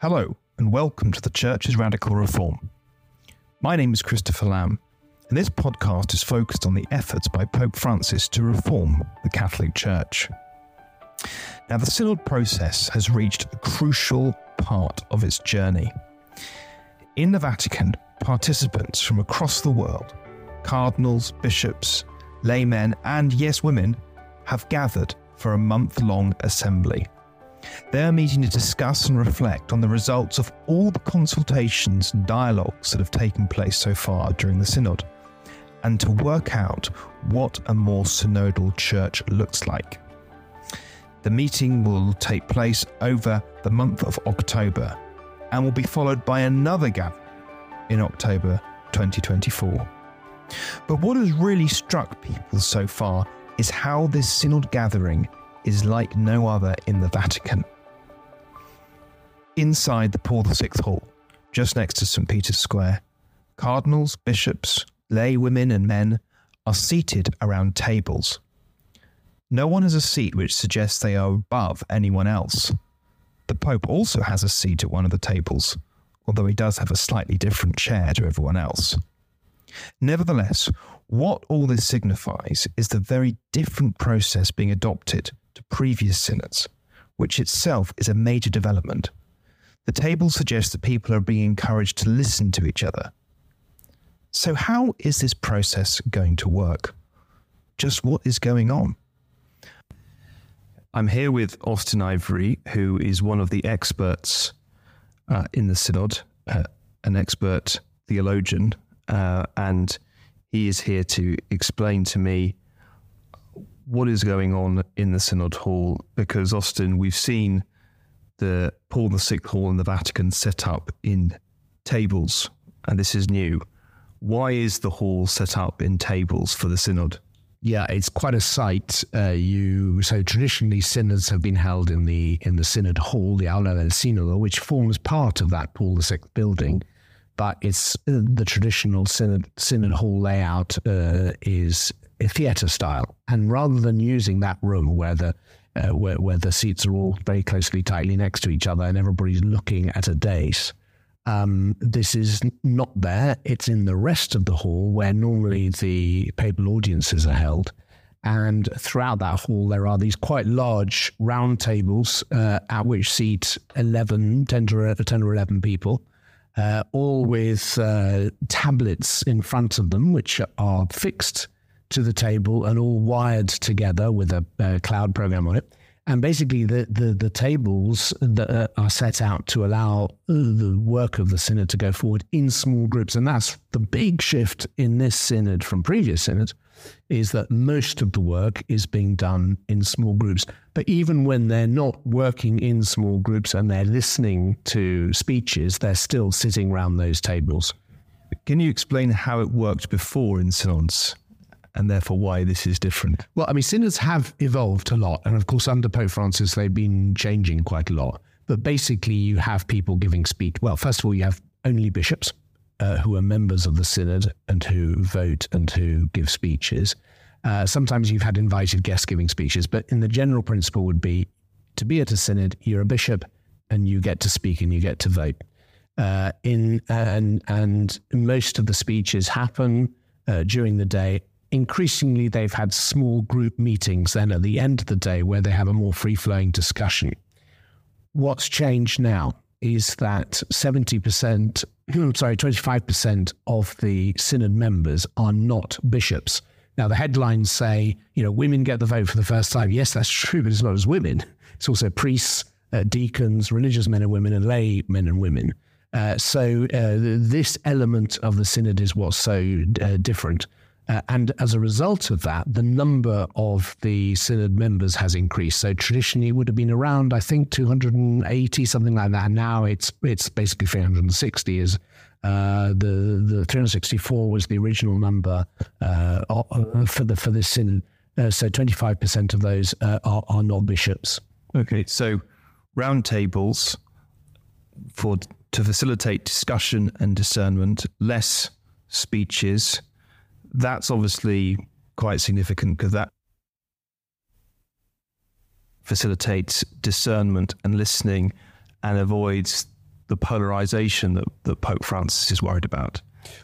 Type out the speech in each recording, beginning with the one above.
Hello, and welcome to the Church's Radical Reform. My name is Christopher Lamb, and this podcast is focused on the efforts by Pope Francis to reform the Catholic Church. Now, the Synod process has reached a crucial part of its journey. In the Vatican, participants from across the world, cardinals, bishops, laymen, and yes, women, have gathered for a month long assembly. They are meeting to discuss and reflect on the results of all the consultations and dialogues that have taken place so far during the Synod, and to work out what a more synodal church looks like. The meeting will take place over the month of October and will be followed by another gathering in October 2024. But what has really struck people so far is how this synod gathering is like no other in the Vatican. Inside the Paul VI Hall, just next to St. Peter's Square, cardinals, bishops, lay women, and men are seated around tables. No one has a seat which suggests they are above anyone else. The Pope also has a seat at one of the tables, although he does have a slightly different chair to everyone else. Nevertheless, what all this signifies is the very different process being adopted to previous synods, which itself is a major development. The table suggests that people are being encouraged to listen to each other. So, how is this process going to work? Just what is going on? I'm here with Austen Ivereigh, who is one of the experts uh, in the Synod, uh, an expert theologian, uh, and he is here to explain to me what is going on in the Synod Hall because, Austen, we've seen the Paul VI Hall in the Vatican set up in tables, and this is new. Why is the hall set up in tables for the Synod? Yeah, it's quite a sight. Uh, you so traditionally synods have been held in the in the Synod Hall, the Aula del Sinodo, which forms part of that Paul VI building, but it's the traditional Synod Synod Hall layout uh, is theatre style. And rather than using that room where the uh, where, where the seats are all very closely, tightly next to each other, and everybody's looking at a dais, um, this is not there. It's in the rest of the hall where normally the papal audiences are held. And throughout that hall, there are these quite large round tables uh, at which seat 11, 10 to, 10 or 11 people, uh, all with uh, tablets in front of them, which are fixed to the table and all wired together with a, a cloud program on it. And basically, the, the, the tables that uh, are set out to allow uh, the work of the synod to go forward in small groups. And that's the big shift in this synod from previous synods is that most of the work is being done in small groups. But even when they're not working in small groups and they're listening to speeches, they're still sitting around those tables. Can you explain how it worked before in synods? and therefore why this is different? Well, I mean, synods have evolved a lot. And of course, under Pope Francis, they've been changing quite a lot. But basically, you have people giving speech. Well, first of all, you have only bishops uh, who are members of the synod and who vote and who give speeches. Uh, sometimes you've had invited guests giving speeches, but in the general principle would be to be at a synod, you're a bishop and you get to speak and you get to vote. Uh, in and and most of the speeches happen uh, during the day increasingly they've had small group meetings then at the end of the day where they have a more free flowing discussion. What's changed now is that 70%, sorry, 25% of the synod members are not bishops. Now, the headlines say, you know, women get the vote for the first time. Yes, that's true, but it's not as women. It's also priests, uh, deacons, religious men and women, and lay men and women. Uh, so uh, this element of the synod is what's so uh, different. Uh, and as a result of that, the number of the synod members has increased. So traditionally, it would have been around, I think, 280, something like that. Now it's it's basically 360. Is uh, the the 364 was the original number uh, for the for this synod. Uh, so 25% of those uh, are, are not bishops. Okay, so roundtables for to facilitate discussion and discernment, less speeches that's obviously quite significant because that facilitates discernment and listening and avoids the polarization that, that Pope Francis is worried about?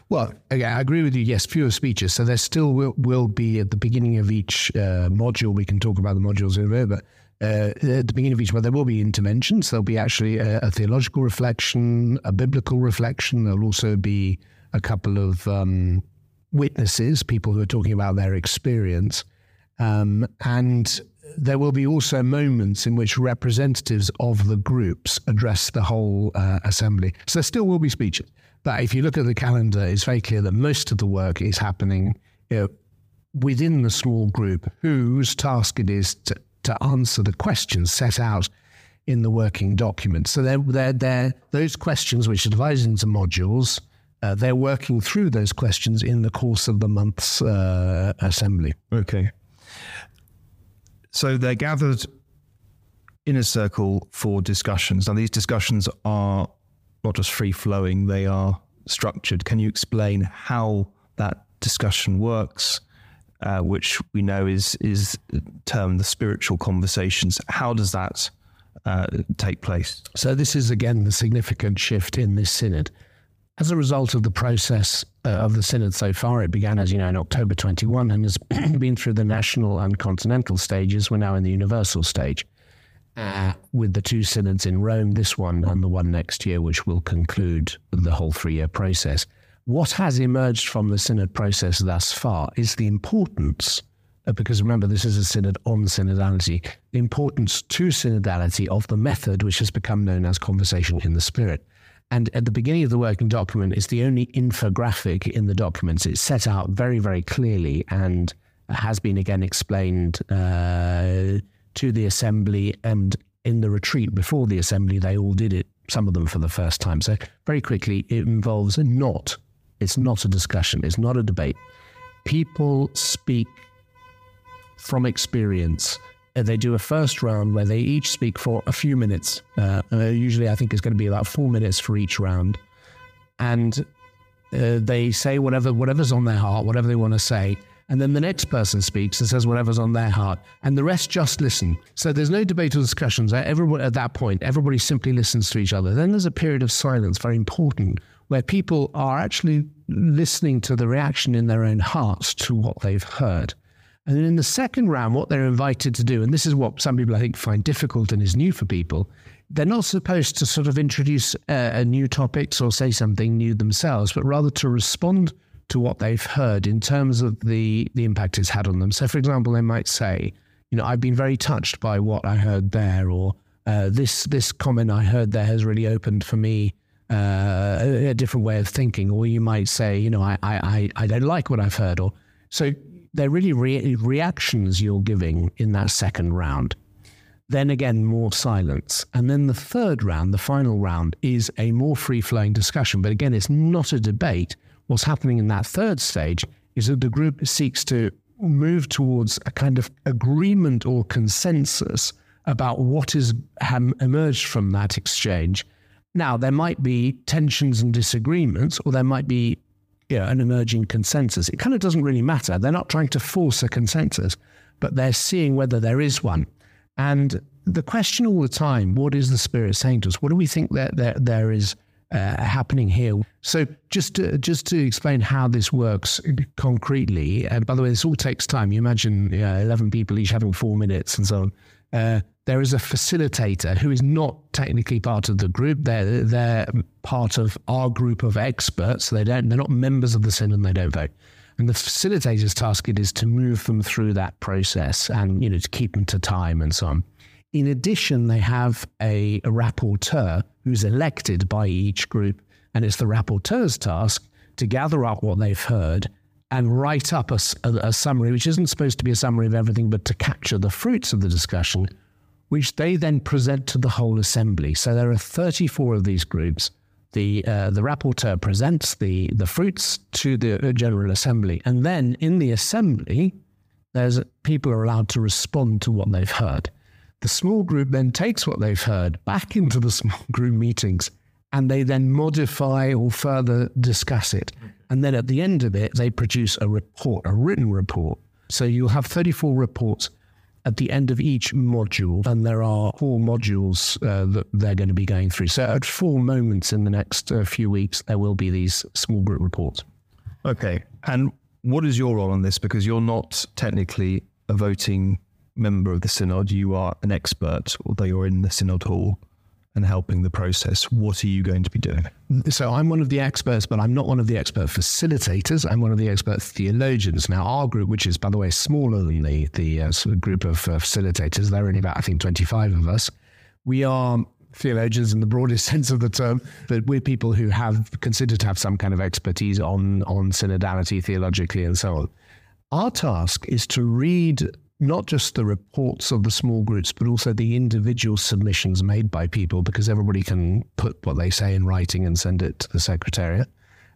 Well, again, I agree with you. Yes, fewer speeches. So there still will, will be at the beginning of each uh, module. We can talk about the modules in a bit, but uh, at the beginning of each one, there will be interventions. There'll be actually a, a, theological reflection, a biblical reflection. There'll also be a couple of um, witnesses, people who are talking about their experience. Um, and there will be also moments in which representatives of the groups address the whole uh, assembly. So there still will be speeches. But if you look at the calendar, it's very clear that most of the work is happening you know, within the small group whose task it is to, to answer the questions set out in the working document. So they're, they're, they're, those questions, which are divided into modules, uh, they're working through those questions in the course of the month's uh, assembly. Okay. So they're gathered in a circle for discussions. Now, these discussions are not just free flowing, they are structured. Can you explain how that discussion works, uh, which we know is is termed the spiritual conversations? How does that uh, take place? So this is again the significant shift in this synod. As a result of the process uh, of the synod so far, it began, as you know, in October 21 and has been through the national and continental stages. We're now in the universal stage uh, with the two synods in Rome, this one and the one next year, which will conclude the whole three year process. What has emerged from the synod process thus far is the importance, uh, because remember, this is a synod on synodality, the importance to synodality of the method which has become known as conversation in the spirit. And at the beginning of the working document, it's the only infographic in the documents. It's set out very, very clearly and has been again explained uh, to the assembly and in the retreat before the assembly, they all did it, some of them for the first time. So, very quickly, it involves a not, it's not a discussion, it's not a debate. People speak from experience. Uh, they do a first round where they each speak for a few minutes. Uh, uh, usually, I think it's going to be about four minutes for each round. And uh, they say whatever whatever's on their heart, whatever they want to say and then the next person speaks and says whatever's on their heart, and the rest just listen. So there's no debate or discussions. Everyone at that point, everybody simply listens to each other. Then there's a period of silence, very important, where people are actually listening to the reaction in their own hearts to what they've heard. And then in the second round, what they're invited to do, and this is what some people I think find difficult and is new for people, they're not supposed to sort of introduce uh, new topics or say something new themselves, but rather to respond to what they've heard in terms of the the impact it's had on them. So, for example, they might say, you know, I've been very touched by what I heard there, or uh, this this comment I heard there has really opened for me uh, a, a, different way of thinking. Or you might say, you know, I I I don't like what I've heard, or so they're really re- reactions you're giving in that second round. Then again, more silence. And then the third round, the final round, is a more free flowing discussion. But again, it's not a debate what's happening in that third stage is that the group seeks to move towards a kind of agreement or consensus about what has emerged from that exchange. Now, there might be tensions and disagreements, or there might be you know, an emerging consensus. It kind of doesn't really matter. They're not trying to force a consensus, but they're seeing whether there is one. And the question all the time what is the Spirit saying to us? What do we think that there, there is uh, happening here. So just to, just to explain how this works concretely, and by the way, this all takes time. You imagine uh, 11 people each having four minutes and so on. Uh, there is a facilitator who is not technically part of the group. They're, they're part of our group of experts. They don't, they're not members of the synod and they don't vote. And the facilitator's task it is to move them through that process and, you know, to keep them to time and so on. In addition, they have a, a rapporteur who's elected by each group, and it's the rapporteur's task to gather up what they've heard and write up a, a, a, summary, which isn't supposed to be a summary of everything, but to capture the fruits of the discussion, which they then present to the whole assembly. So there are 34 of these groups. The, uh, the rapporteur presents the, the fruits to the General Assembly. And then in the assembly, there's people are allowed to respond to what they've heard. The small group then takes what they've heard back into the small group meetings and they then modify or further discuss it. And then at the end of it, they produce a report, a written report. So you'll have 34 reports. At the end of each module, and there are four modules uh, that they're going to be going through. So at four moments in the next uh, few weeks, there will be these small group reports. Okay. And what is your role on this? Because you're not technically a voting member of the synod, you are an expert, although you're in the synod hall and helping the process. What are you going to be doing? So I'm one of the experts, but I'm not one of the expert facilitators. I'm one of the expert theologians. Now, our group, which is, by the way, smaller than the, the uh, sort of group of uh, facilitators, there are only about, I think, 25 of us. We are theologians in the broadest sense of the term, but we're people who have considered to have some kind of expertise on, on synodality theologically and so on. Our task is to read not just the reports of the small groups, but also the individual submissions made by people, because everybody can put what they say in writing and send it to the secretariat.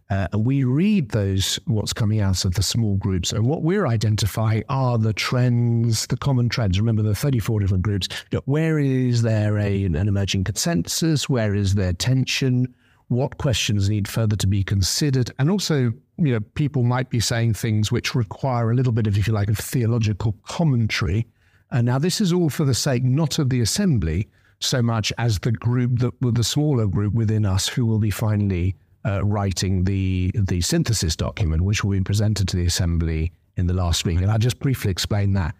Uh, we read those, what's coming out of the small groups, and what we're identifying are the trends, the common trends. Remember, the 34 different groups. Where is there a, an emerging consensus? Where is there tension? What questions need further to be considered? And also, you know, people might be saying things which require a little bit of, if you like, of theological commentary. And now this is all for the sake not of the assembly so much as the group that the smaller group within us who will be finally uh, writing the the synthesis document, which will be presented to the assembly in the last week. And I'll just briefly explain that.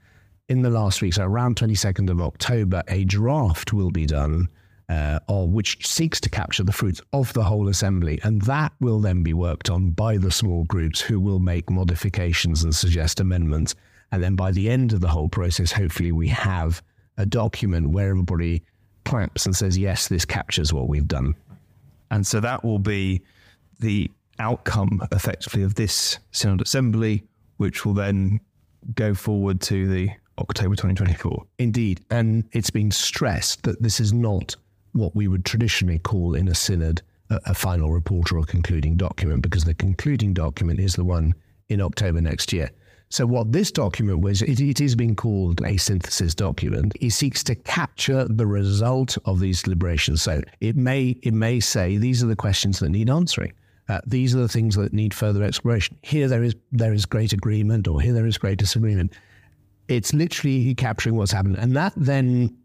In the last week, so around 22nd of October, a draft will be done uh, or which seeks to capture the fruits of the whole assembly. And that will then be worked on by the small groups who will make modifications and suggest amendments. And then by the end of the whole process, hopefully we have a document where everybody claps and says, yes, this captures what we've done. And so that will be the outcome effectively of this Synod Assembly, which will then go forward to the October 2024. Indeed. And it's been stressed that this is not what we would traditionally call in a synod a, a final report or a concluding document, because the concluding document is the one in October next year. So, what this document was, it, it is being called a synthesis document. It seeks to capture the result of these deliberations. So, it may it may say these are the questions that need answering. Uh, these are the things that need further exploration. Here there is there is great agreement, or here there is great disagreement. It's literally capturing what's happened, and that then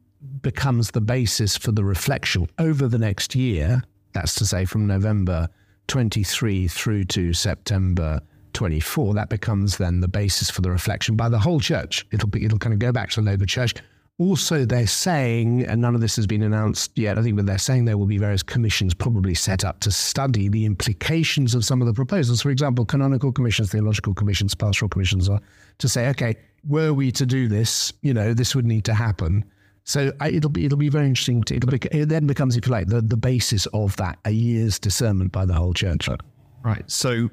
becomes the basis for the reflection over the next year. That's to say, from November 23 through to September 24. That becomes then the basis for the reflection by the whole church. It'll be, it'll kind of go back to the local church. Also, they're saying, and none of this has been announced yet, I think, but they're saying there will be various commissions probably set up to study the implications of some of the proposals. For example, canonical commissions, theological commissions, pastoral commissions are to say, okay, were we to do this, you know, this would need to happen. So I, it'll be it'll be very interesting. To, it'll be, it then becomes, if you like, the, the basis of that a year's discernment by the whole church. Right. So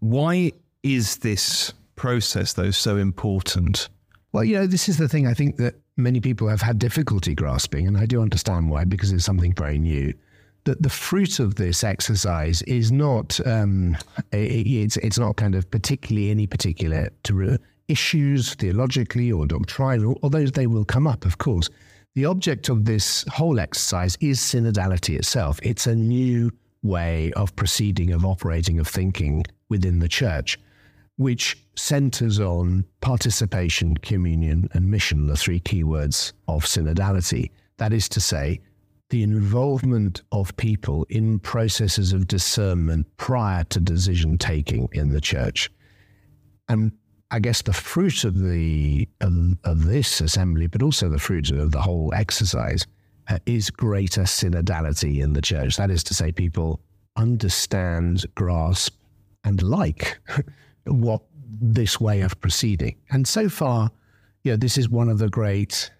why is this process though so important? Well, you know, this is the thing I think that many people have had difficulty grasping, and I do understand why because it's something very new. That the fruit of this exercise is not um, it's it's not kind of particularly any particular to issues theologically or doctrinal, although they will come up, of course. The object of this whole exercise is synodality itself. It's a new way of proceeding, of operating, of thinking within the church, which centers on participation, communion, and mission, the three keywords of synodality. That is to say, the involvement of people in processes of discernment prior to decision taking in the church. And I guess the fruit of the of, of, this assembly, but also the fruit of the whole exercise, uh, is greater synodality in the church. That is to say, people understand, grasp, and like what this way of proceeding. And so far, you know, this is one of the great.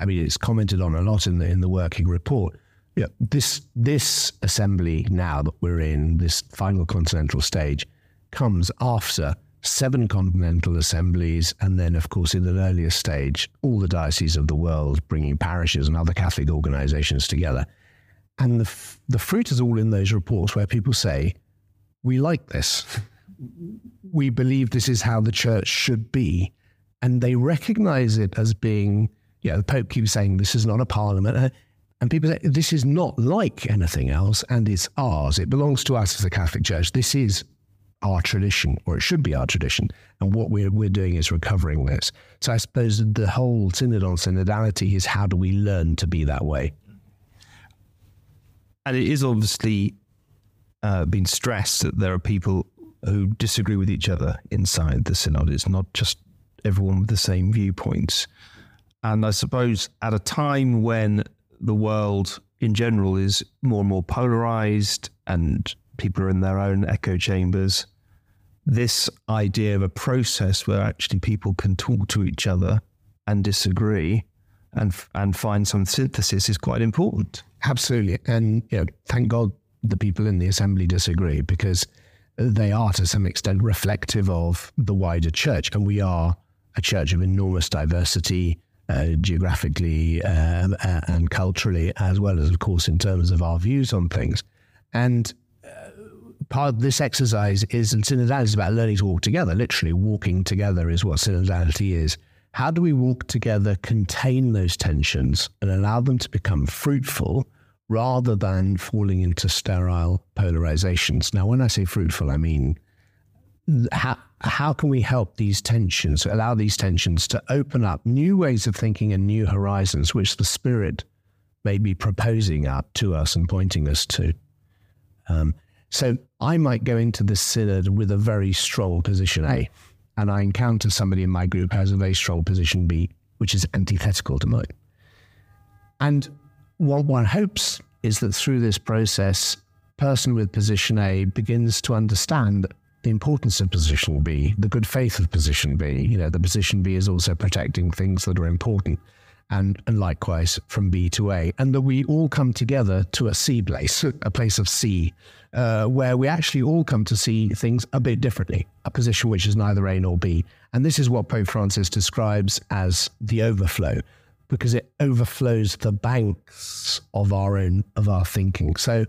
I mean, it's commented on a lot in the in the working report. Yeah, this this assembly now that we're in this final continental stage comes after seven continental assemblies, and then, of course, in an earlier stage, all the dioceses of the world bringing parishes and other Catholic organizations together. And the, f- the fruit is all in those reports where people say, We like this. we believe this is how the church should be. And they recognize it as being, yeah, the Pope keeps saying this is not a parliament. Uh, and people say, this is not like anything else, and it's ours. It belongs to us as the Catholic Church. This is our tradition, or it should be our tradition. And what we're, we're doing is recovering this. So I suppose the whole synod on synodality is how do we learn to be that way? And it is obviously uh, been stressed that there are people who disagree with each other inside the synod. It's not just everyone with the same viewpoints. And I suppose at a time when the world in general is more and more polarized and people are in their own echo chambers, this idea of a process where actually people can talk to each other and disagree and and find some synthesis is quite important. Absolutely, and you know, thank God the people in the assembly disagree because they are to some extent reflective of the wider church, and we are a church of enormous diversity. Uh, geographically um, and culturally, as well as, of course, in terms of our views on things. And part of this exercise is, and synodality is about learning to walk together. Literally, walking together is what synodality is. How do we walk together, contain those tensions, and allow them to become fruitful rather than falling into sterile polarizations? Now, when I say fruitful, I mean how, how can we help these tensions, allow these tensions to open up new ways of thinking and new horizons, which the Spirit may be proposing up to us and pointing us to? Um, so I might go into the synod with a very strong position A and I encounter somebody in my group who has a very strong position B, which is antithetical to mine. And what one hopes is that through this process, person with position A begins to understand the importance of position B, the good faith of position B. You know, the position B is also protecting things that are important and, and likewise from B to A, and that we all come together to a C place, a place of C, uh, where we actually all come to see things a bit differently, a position which is neither A nor B. And this is what Pope Francis describes as the overflow, because it overflows the banks of our own of our thinking. So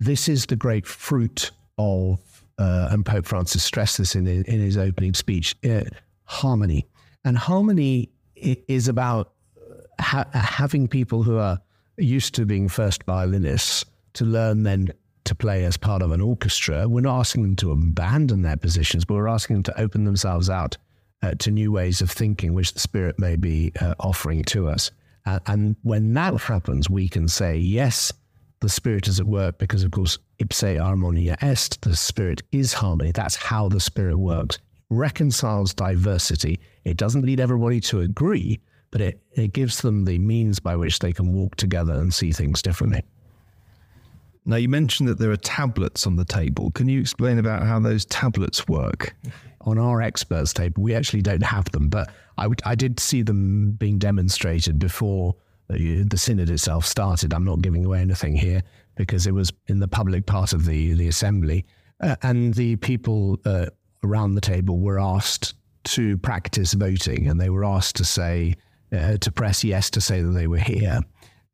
this is the great fruit of, uh, and Pope Francis stressed this in, in his opening speech, uh, harmony. And harmony is about ha- having people who are used to being first violinists to learn then to play as part of an orchestra. We're not asking them to abandon their positions, but we're asking them to open themselves out uh, to new ways of thinking, which the Spirit may be uh, offering to us. Uh, and when that happens, we can say, yes, the Spirit is at work because, of course, ipse harmonia est, the Spirit is harmony. That's how the Spirit works. Reconciles diversity. It doesn't lead everybody to agree, but it, it gives them the means by which they can walk together and see things differently. Now, you mentioned that there are tablets on the table. Can you explain about how those tablets work? On our experts table, we actually don't have them, but I, I did see them being demonstrated before the, the synod itself started. I'm not giving away anything here because it was in the public part of the, the assembly. Uh, and the people uh, around the table were asked to practice voting, and they were asked to say, uh, to press yes to say that they were here.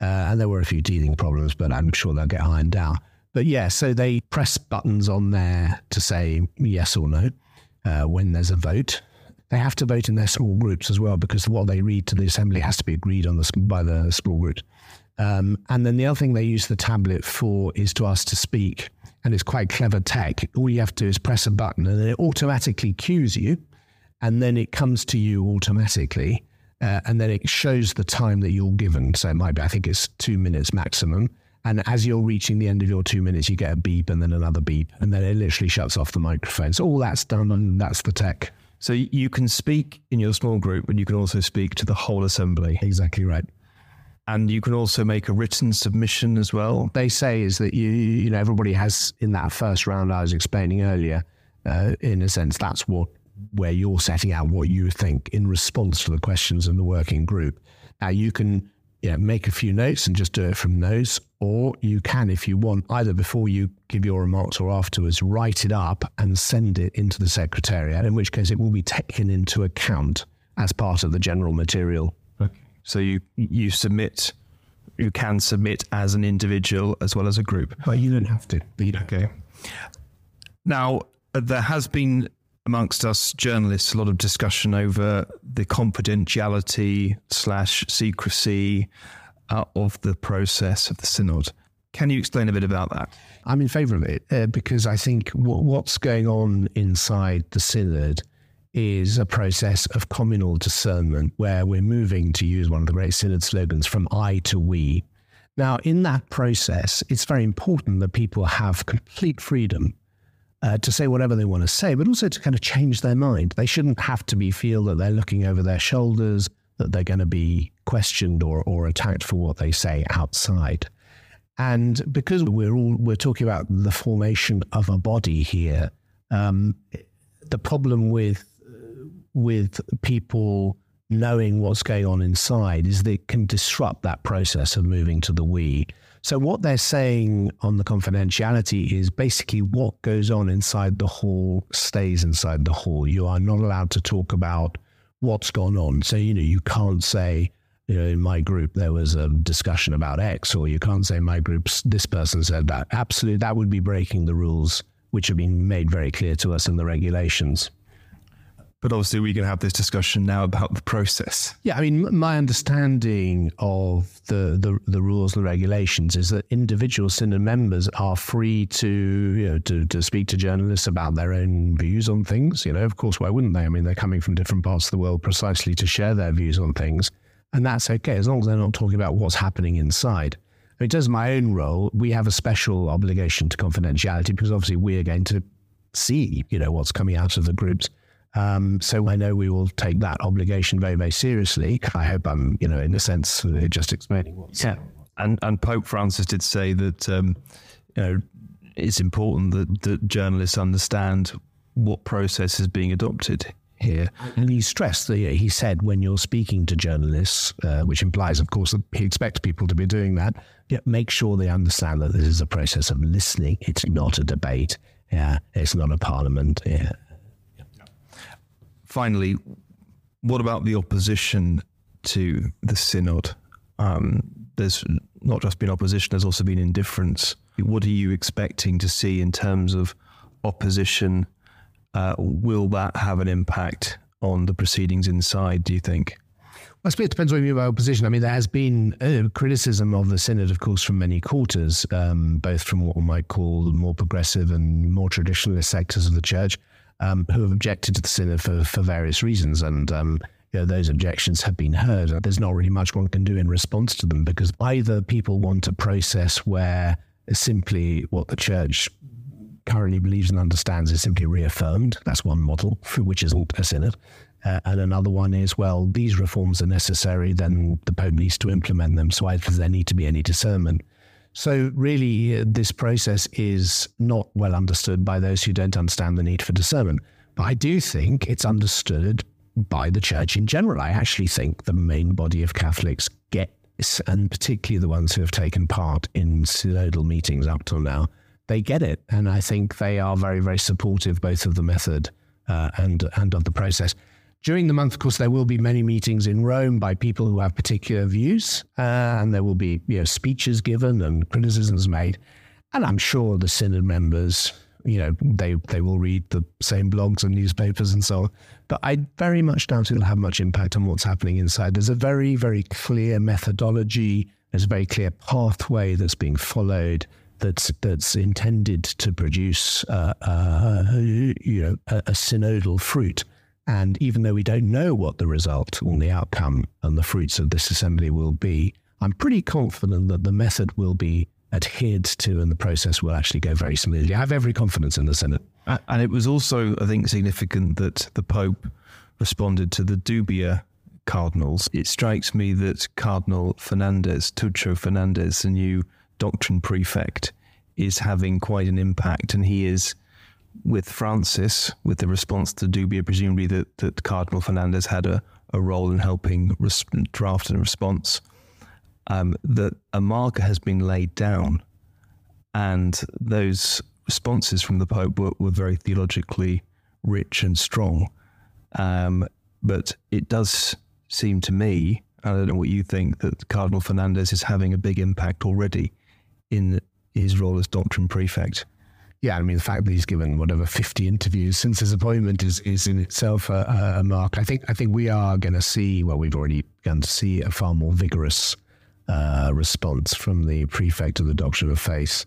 Uh, and there were a few teething problems, but I'm sure they'll get ironed out. But yeah, so they press buttons on there to say yes or no uh, when there's a vote. They have to vote in their small groups as well because what they read to the assembly has to be agreed on the, by the small group. Um, and then the other thing they use the tablet for is to ask to speak. And it's quite clever tech. All you have to do is press a button and it automatically cues you. And then it comes to you automatically uh, and then it shows the time that you're given. So it might be, I think it's two minutes maximum. And as you're reaching the end of your two minutes, you get a beep and then another beep, and then it literally shuts off the microphone. So all that's done, and that's the tech. So you can speak in your small group, but you can also speak to the whole assembly. Exactly right. And you can also make a written submission as well. They say is that you, you know, everybody has in that first round I was explaining earlier. Uh, in a sense, that's what where you're setting out what you think in response to the questions in the working group. Now you can you know, make a few notes and just do it from those, or you can, if you want, either before you give your remarks or afterwards, write it up and send it into the secretariat, in which case it will be taken into account as part of the general material. Okay. So you you submit, you can submit as an individual as well as a group. Well, you don't have to. Okay. Now there has been amongst us journalists a lot of discussion over the confidentiality slash secrecy uh, of the process of the synod. Can you explain a bit about that? I'm in favour of it uh, because I think w- what's going on inside the synod is a process of communal discernment where we're moving, to use one of the great synod slogans, from I to we. Now, in that process, it's very important that people have complete freedom uh, to say whatever they want to say, but also to kind of change their mind. They shouldn't have to be feel that they're looking over their shoulders, that they're going to be questioned or, or attacked for what they say outside. And because we're all we're talking about the formation of a body here, um, the problem with with people knowing what's going on inside is that it can disrupt that process of moving to the we. So what they're saying on the confidentiality is basically what goes on inside the hall stays inside the hall. You are not allowed to talk about what's gone on. So you know you can't say you know, in my group there was a discussion about X, or you can't say my group's this person said that. Absolutely, that would be breaking the rules, which have been made very clear to us in the regulations. But obviously, we can have this discussion now about the process. Yeah, I mean, my understanding of the, the, the rules and regulations is that individual synod members are free to you know to, to speak to journalists about their own views on things. You know, of course, why wouldn't they? I mean, they're coming from different parts of the world precisely to share their views on things. And that's okay, as long as they're not talking about what's happening inside. I mean, terms of my own role, we have a special obligation to confidentiality because obviously we're going to see, you know, what's coming out of the groups. Um, so I know we will take that obligation very, very seriously. I hope I'm, you know, in a sense, uh, just explaining what's. Yeah. And, and Pope Francis did say that, um, you know, it's important that, that journalists understand what process is being adopted here. And he stressed that he said when you're speaking to journalists, uh, which implies, of course, that he expects people to be doing that, yeah, make sure they understand that this is a process of listening. It's not a debate. Yeah, it's not a parliament. Yeah. Finally, what about the opposition to the synod? Um, there's not just been opposition; there's also been indifference. What are you expecting to see in terms of opposition uh, will that have an impact on the proceedings inside, do you think? I suppose it depends what you mean by opposition. I mean, there has been uh, criticism of the synod, of course, from many quarters, um, both from what we might call the more progressive and more traditionalist sectors of the church, um, who have objected to the synod for, for various reasons. And um, you know, those objections have been heard. There's not really much one can do in response to them because either people want a process where simply what the church currently believes and understands is simply reaffirmed. That's one model, which isn't a synod. Uh, and another one is, well, these reforms are necessary, then the Pope needs to implement them. So either there need to be any discernment. So really, uh, this process is not well understood by those who don't understand the need for discernment. But I do think it's understood by the church in general. I actually think the main body of Catholics get this, and particularly the ones who have taken part in synodal meetings up till now, they get it. And I think they are very, very supportive both of the method uh, and, and of the process. During the month, of course, there will be many meetings in Rome by people who have particular views, uh, and there will be you know, speeches given and criticisms made. And I'm sure the synod members, you know, they they will read the same blogs and newspapers and so on. But I very much doubt it'll have much impact on what's happening inside. There's a very, very clear methodology. There's a very clear pathway that's being followed that's that's intended to produce uh, uh, you know a, a, synodal fruit. And even though we don't know what the result or the outcome and the fruits of this assembly will be, I'm pretty confident that the method will be adhered to and the process will actually go very smoothly. I have every confidence in the synod. And it was also, I think, significant that the Pope responded to the dubia cardinals. It strikes me that Cardinal Fernandez, Tucho Fernandez, the new doctrine prefect is having quite an impact, and he is with Francis, with the response to Dubia, presumably that, that Cardinal Fernandez had a, a role in helping res- draft a response, um, that a marker has been laid down. And those responses from the Pope were, were very theologically rich and strong. Um, but it does seem to me, I don't know what you think, that Cardinal Fernandez is having a big impact already in his role as doctrine prefect. Yeah, I mean, the fact that he's given whatever 50 interviews since his appointment is, is in itself a, a mark. I think I think we are going to see, well, we've already begun to see a far more vigorous uh, response from the prefect of the Doctrine of Faith.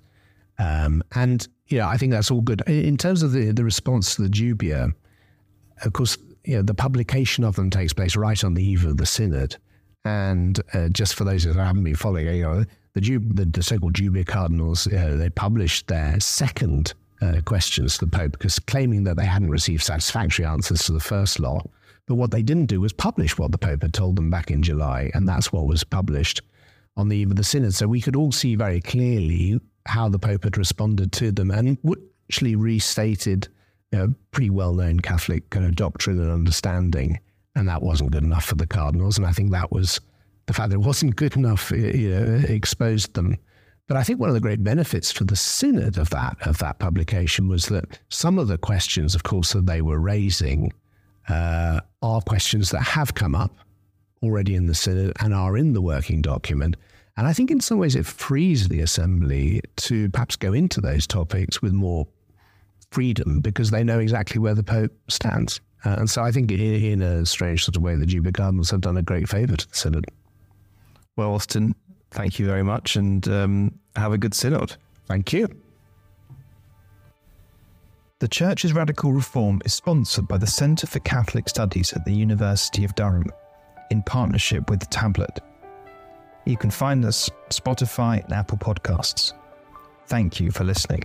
Um, and, you know, I think that's all good. In terms of the, the response to the dubia, of course, you know, the publication of them takes place right on the eve of the synod. And uh, just for those that haven't been following, you know, the, the, the so-called dubia cardinals, uh, they published their second uh, questions to the Pope because claiming that they hadn't received satisfactory answers to the first lot. But what they didn't do was publish what the Pope had told them back in July, and that's what was published on the eve of the synod. So we could all see very clearly how the Pope had responded to them and actually restated know, pretty well known Catholic kind of doctrine and understanding. And that wasn't good enough for the cardinals. And I think that was the fact that it wasn't good enough, you know, exposed them. But I think one of the great benefits for the synod of that of that publication was that some of the questions, of course, that they were raising uh, are questions that have come up already in the synod and are in the working document. And I think in some ways it frees the assembly to perhaps go into those topics with more freedom because they know exactly where the Pope stands. Uh, and so I think in, in, a strange sort of way, the Dubia Cardinals have done a great favour to the Synod. Well, Austen, thank you very much and um, have a good synod. Thank you. The Church's Radical Reform is sponsored by the Centre for Catholic Studies at the University of Durham in partnership with Tablet. You can find us Spotify and Apple Podcasts. Thank you for listening.